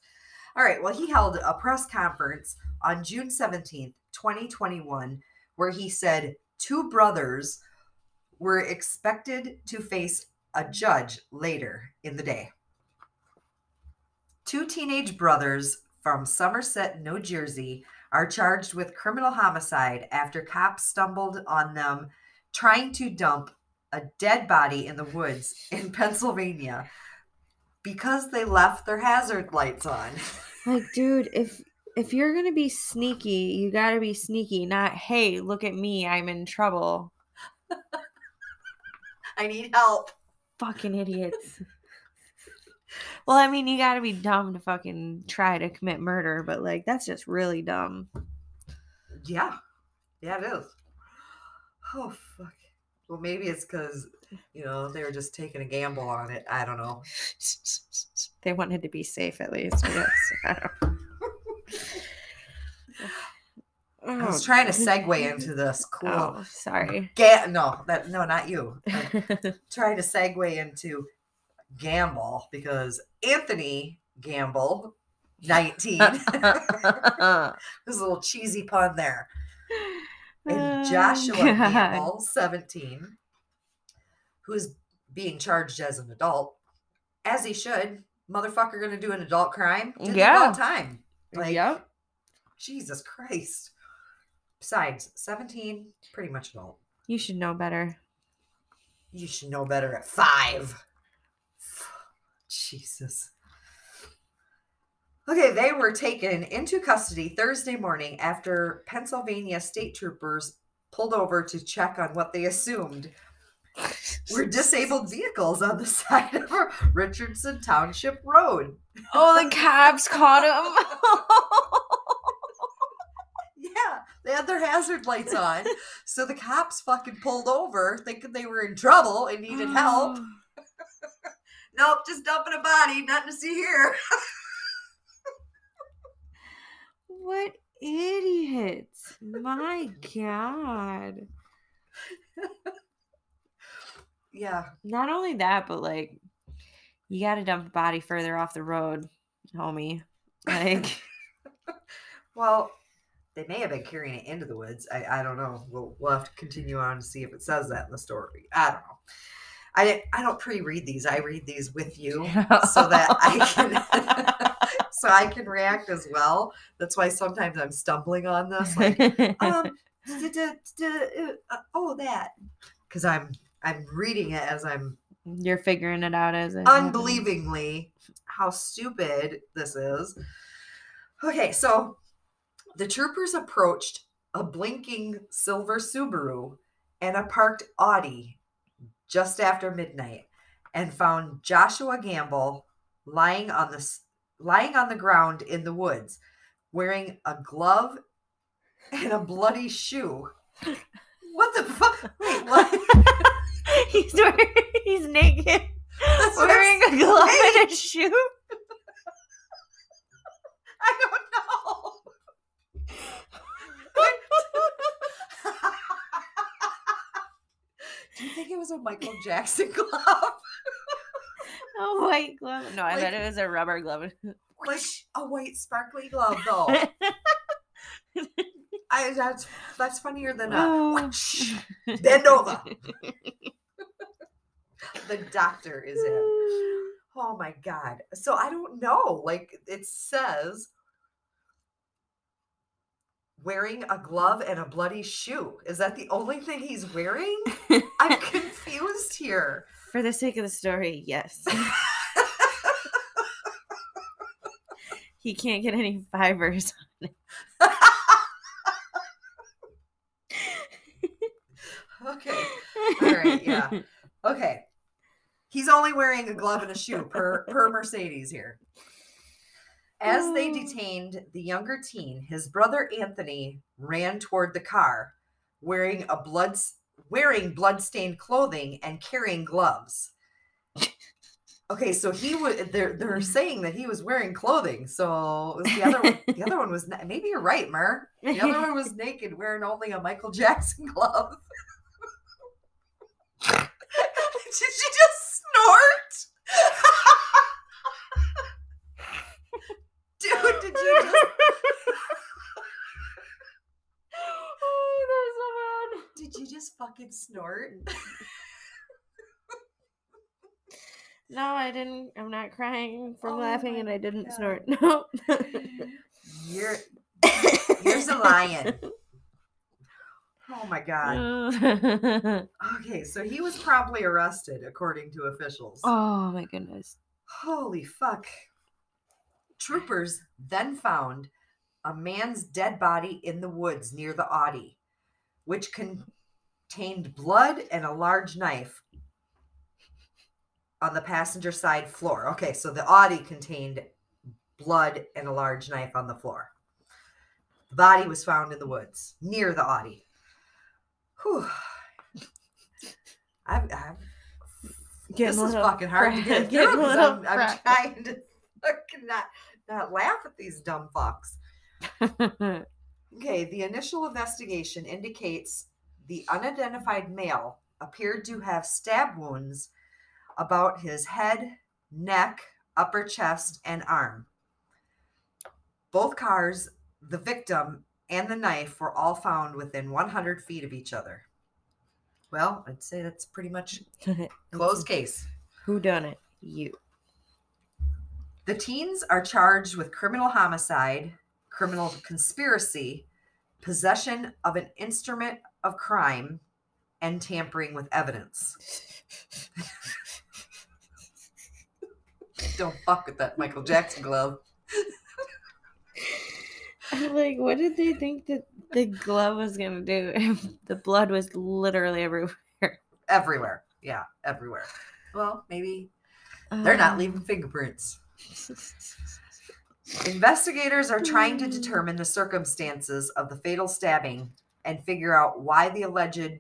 All right. Well, he held a press conference on June 17th, 2021, where he said two brothers were expected to face a judge later in the day. Two teenage brothers from Somerset, New Jersey, are charged with criminal homicide after cops stumbled on them trying to dump a dead body in the woods in *laughs* Pennsylvania because they left their hazard lights on.
Like, *laughs* dude, if if you're gonna be sneaky, you gotta be sneaky. Not, hey, look at me, I'm in trouble. *laughs*
I need help.
Fucking idiots. *laughs* well, I mean, you gotta be dumb to fucking try to commit murder, but like, that's just really dumb.
Yeah. Yeah, it is. Oh, fuck. Well, maybe it's because you know they were just taking a gamble on it. I don't know. *laughs*
they wanted to be safe at least. Yes. I
was oh, trying to segue into this cool.
Oh, sorry.
Ga- no, that no, not you. *laughs* Trying to segue into gamble because Anthony Gamble, nineteen. *laughs* There's a little cheesy pun there. And
Oh,
Joshua. Gamble, 17, who's being charged as an adult, as he should. Motherfucker gonna do an adult crime? Did
Yeah.
adult time. Like,
yep.
Jesus Christ. Besides, 17, pretty much adult.
You should know better.
You should know better at five. *sighs* Jesus. Okay, they were taken into custody Thursday morning after Pennsylvania state troopers pulled over to check on what they assumed were disabled vehicles on the *laughs* side of Richardson Township road.
Oh, the *laughs* cops caught him. *laughs*
Yeah, they had their hazard lights on. So the cops fucking pulled over thinking they were in trouble and needed help. Oh. Nope, just dumping a body, nothing to see here.
What idiots. My God.
Yeah,
Not only that, but like, you got to dump a body further off the road, homie. Like, *laughs*
well, they may have been carrying it into the woods. I, I don't know. We'll, we'll have to continue on to see if it says that in the story. I don't know. I I don't pre-read these. I read these with you *laughs* so that I can *laughs* so I can react as well. That's why sometimes I'm stumbling on this. Like, um, uh, oh that, because I'm I'm reading it as I'm
You're figuring it out as it happens.
unbelievingly how stupid this is. Okay, so the troopers approached a blinking silver Subaru and a parked Audi just after midnight and found Joshua Gamble lying on the lying on the ground in the woods wearing a glove and a bloody shoe. What the fuck? Wait, what? *laughs* *laughs*
he's wearing, he's naked,
That's
wearing a glove and a shoe. *laughs*
I don't know. *laughs* Do you think it was a Michael Jackson glove?
A white glove. No, I bet it was a rubber glove.
Like a white sparkly glove, though. I that's that's funnier than a
Oh.
bend over. The doctor is in. Oh my god. So I don't know. Like it says wearing a glove and a bloody shoe. Is that the only thing he's wearing? I'm *laughs* confused here.
For the sake of the story, yes. *laughs* he can't get any fibers. *laughs*
okay. All right, yeah. Okay. He's only wearing a glove and a shoe per per Mercedes here. As they detained the younger teen, his brother Anthony ran toward the car, wearing a blood wearing bloodstained clothing and carrying gloves. Okay, so he would. They're they're *laughs* saying that he was wearing clothing. So was the other one, the other one was maybe you're right, Mer. The other one was *laughs* naked, wearing only a Michael Jackson *laughs* glove. Did she just snort? Dude, did you just
oh,
did you fucking snort?
No, I didn't. I'm not crying from
Oh
laughing, and I didn't
God.
snort. No.
You're *laughs* Here's a lion. Oh my god. *laughs* Okay, so he was promptly arrested according to officials.
oh my goodness.
Holy fuck. Troopers then found a man's dead body in the woods near the Audi, which contained blood and a large knife on the passenger side floor. Okay, so the Audi contained blood and a large knife on the floor. The body was found in the woods near the Audi. Whew. *laughs* I've, I've
Getting
this is fucking hard to get *laughs* through.
a
'cause
little
I'm, I'm trying to fucking not, not laugh at these dumb fucks. *laughs* Okay, the initial investigation indicates the unidentified male appeared to have stab wounds about his head, neck, upper chest, and arm. Both cars, the victim, and the knife were all found within 100 feet of each other. Well, I'd say that's pretty much *laughs* closed case.
Who done it? You.
The teens are charged with criminal homicide, criminal conspiracy, possession of an instrument of crime, and tampering with evidence. *laughs* Don't fuck with that Michael Jackson glove.
I'm like, what did they think that the glove was gonna do if the blood was literally everywhere?
Everywhere. Yeah, everywhere. Well, maybe they're not um, leaving fingerprints. *laughs* Investigators are trying to um, determine the circumstances of the fatal stabbing and figure out why the alleged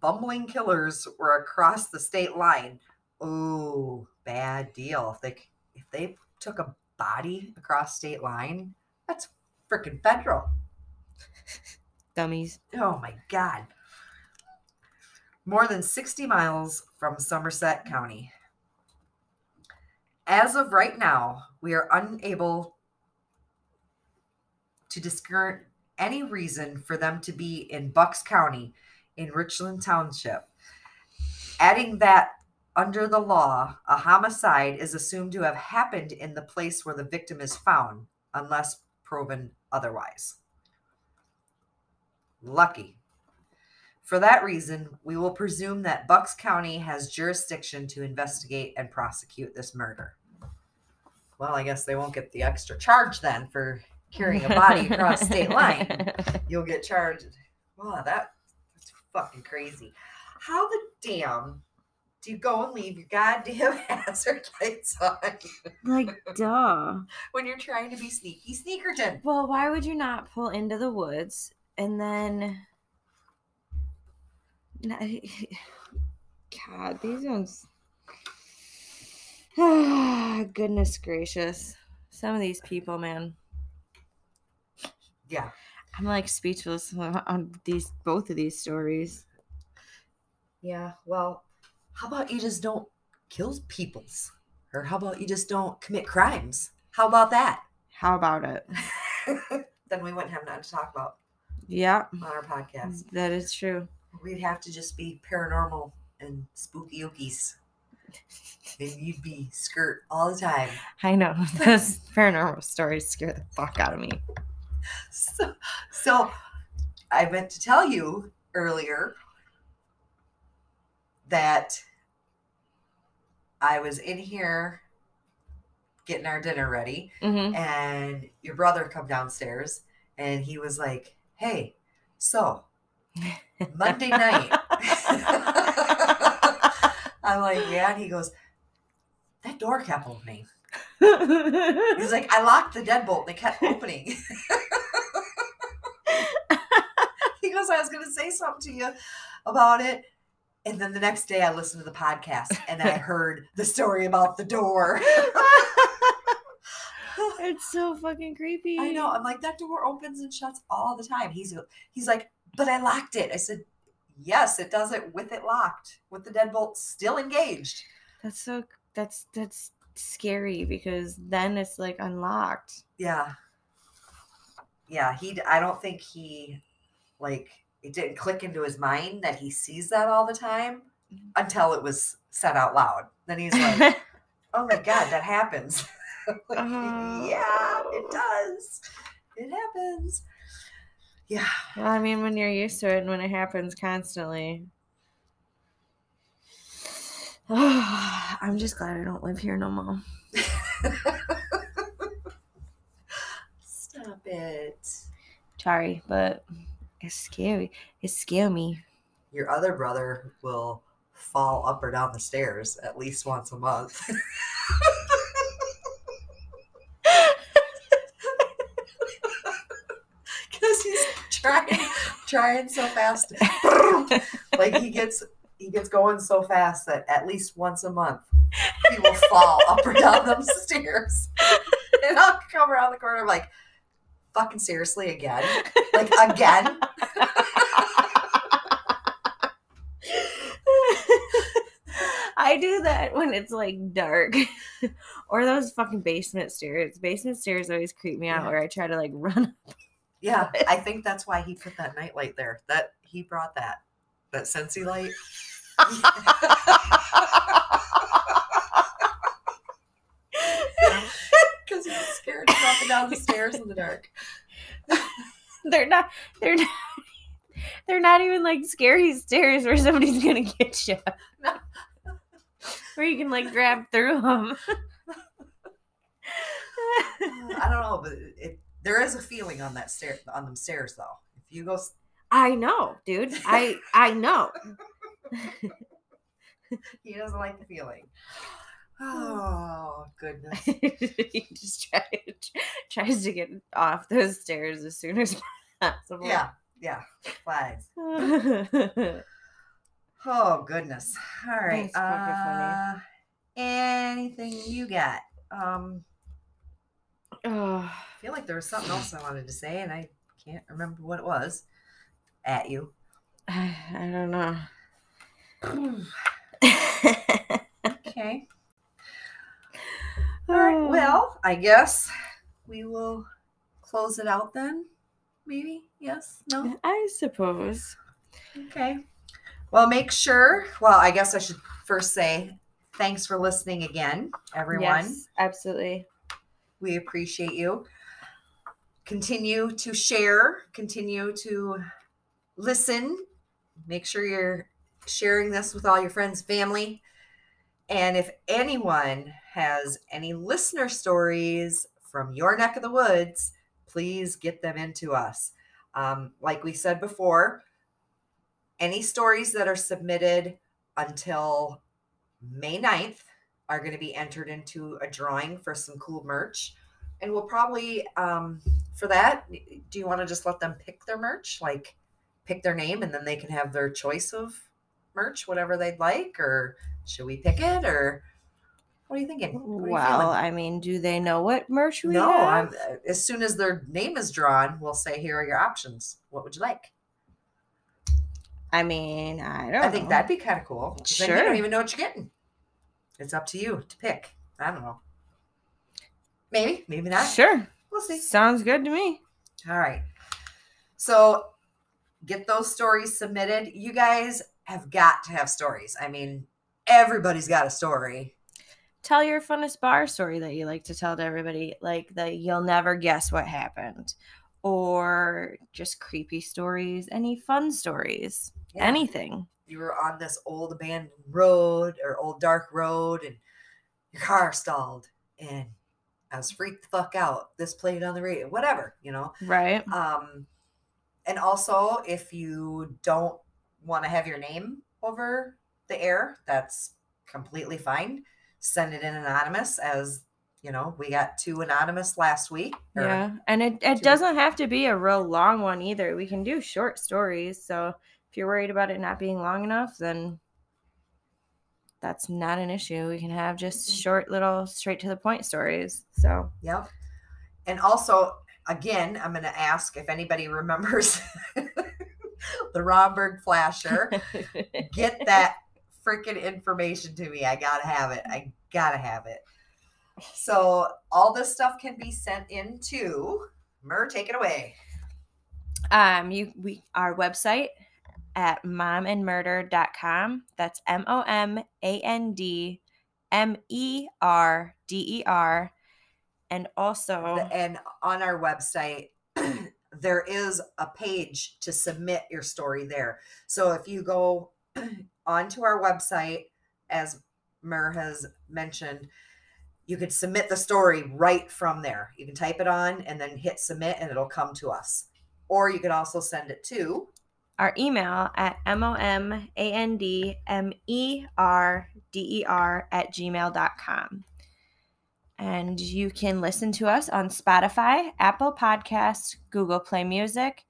bumbling killers were across the state line. Ooh, bad deal. If they if they took a body across state line, that's freaking federal.
dummies.
Oh my god. More than 60 miles from Somerset County. As of right now, we are unable to discern any reason for them to be in Bucks County in Richland Township. Adding that under the law, a homicide is assumed to have happened in the place where the victim is found, unless proven otherwise. Lucky. For that reason, we will presume that Bucks County has jurisdiction to investigate and prosecute this murder. Well, I guess they won't get the extra charge then for carrying a body across *laughs* state line. You'll get charged. Wow, that, that's fucking crazy. How the damn do you go and leave your goddamn *laughs* hazard lights on
like, duh.
when you're trying to be sneaky sneakerton?
Well, why would you not pull into the woods and then? *sighs* God, these ones. *sighs* Goodness gracious, some of these people, man.
Yeah.
I'm like speechless on these both of these stories.
Yeah, well, how about you just don't kill peoples? Or how about you just don't commit crimes? How about that?
How about it? *laughs*
then we wouldn't have nothing to talk about
Yeah,
on our podcast.
that is true.
We'd have to just be paranormal and spooky ookies. and you'd be skirt all the time.
I know *laughs* those paranormal stories scare the fuck out of me.
So, so I meant to tell you earlier that I was in here getting our dinner ready
hmm
and your brother come downstairs and he was like, "Hey, so *laughs* Monday night." *laughs* I'm like, "Yeah," and he goes, "That door kept opening." He's like, "I locked the deadbolt and it kept opening." *laughs* "I was going to say something to you about it." And then the next day, I listened to the podcast and I *laughs* heard the story about the door. *laughs*
it's so fucking creepy.
I know. I'm like, that door opens and shuts all the time. He's he's like, but I locked it. I said, yes, it does it with it locked, with the deadbolt still engaged.
That's so that's that's scary because then it's like unlocked.
Yeah. Yeah, he. I don't think he, like, it didn't click into his mind that he sees that all the time mm-hmm. until it was said out loud. Then he's like, *laughs* oh my god, that happens. *laughs* Like, uh-huh. yeah, it does. It happens. Yeah.
Well, I mean, when you're used to it and when it happens constantly. *sighs* I'm just glad I don't live here no more. *laughs*
Stop it.
Sorry, but it's scary. It scare me.
Your other brother will fall up or down the stairs at least once a month. *laughs* Because he's trying, trying so fast. *laughs* like he gets he gets going so fast that at least once a month he will fall up or down them stairs. And I'll come around the corner like, fucking seriously again? Like *laughs* again?
I do that when it's like dark *laughs* or those fucking basement stairs. Basement stairs always creep me out
Yeah.
where I try to like *laughs* run.
Yeah, I think that's why he put that night light there. That he brought that. That Scentsy light. Because he was scared to go up and down the stairs in the dark. *laughs*
they're not they're not they're not even like scary stairs where somebody's gonna get you.
No.
Where you can like grab through them.
Uh, I don't know, but it, there is a feeling on that stair on them stairs though. If you go,
I know, dude. I I know. *laughs*
he doesn't like the feeling. Oh *laughs* goodness! *laughs*
he just try, *laughs* tries to get off those stairs as soon as possible.
Yeah, yeah, flags. Oh goodness! All right. Uh, anything you got? Um,
oh,
I feel like there was something else I wanted to say, and I can't remember what it was. At you.
I, *sighs* I don't know.
okay. Well, I guess we will close it out then. Maybe. Yes. No.
I suppose.
Okay. Well, make sure. Well, I guess I should first say thanks for listening again, everyone.
Yes, absolutely.
We appreciate you. Continue to share, continue to listen. Make sure you're sharing this with all your friends, family. And if anyone has any listener stories from your neck of the woods, please get them into us. Um, like we said before, any stories that are submitted until May 9th are going to be entered into a drawing for some cool merch. And we'll probably, um, for that, do you want to just let them pick their merch? Like pick their name and then they can have their choice of merch, whatever they'd like? Or should we pick it? Or what are you thinking? Are
Well,
feeling?
I mean, do they know what merch we
no,
have?
I'm, as soon as their name is drawn, we'll say, here are your options. What would you like?
I mean, I don't.
I think
know.
that'd be kind of cool. Then you don't even know what you're getting. It's up to you to pick. I don't know. Maybe, maybe not.
sure.
We'll see.
Sounds good to me.
All right. So get those stories submitted. You guys have got to have stories. I mean, everybody's got a story.
Tell your funnest bar story that you like to tell to everybody, like that you'll never guess what happened, or just creepy stories, any fun stories,
Yeah.
anything.
You were on this old abandoned road or old dark road and your car stalled and I was freaked the fuck out. This played on the radio, whatever, you know.
Right?
Um, and also, if you don't want to have your name over the air, that's completely fine. Send it in anonymous, as you know, we got two anonymous last week.
Yeah. And it, it doesn't have to be a real long one either. We can do short stories. So if you're worried about it not being long enough, then that's not an issue. We can have just
Mhm.
short little straight to the point stories. So
Yep. And also, again, I'm going to ask if anybody *laughs* remembers *laughs* the Romberg flasher. *laughs* Get that freaking information to me. I got to have it. I got to have it. So, all this stuff can be sent into Mer, take it away.
um you we our website at momandmerder.com that's m-o-m-a-n-d m-e-r-d-e-r and also
The- and on our website *clears throat* there is a page to submit your story there. So if you go *clears throat* onto our website as mer has mentioned you could submit the story right from there. You can type it on and then hit submit and it'll come to us. Or you could also send it to
our email at m-o-m-a-n-d-m-e-r-d-e-r at gmail.com and you can listen to us on spotify apple podcast google play music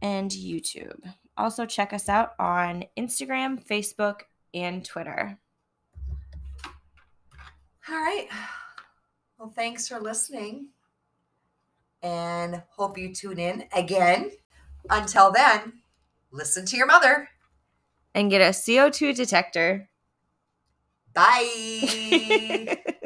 and youtube also check us out on Instagram, Facebook, and Twitter.
All right. Well, thanks for listening and hope you tune in again. Until then, listen to your mother.
And get a CO2 detector.
Bye. *laughs*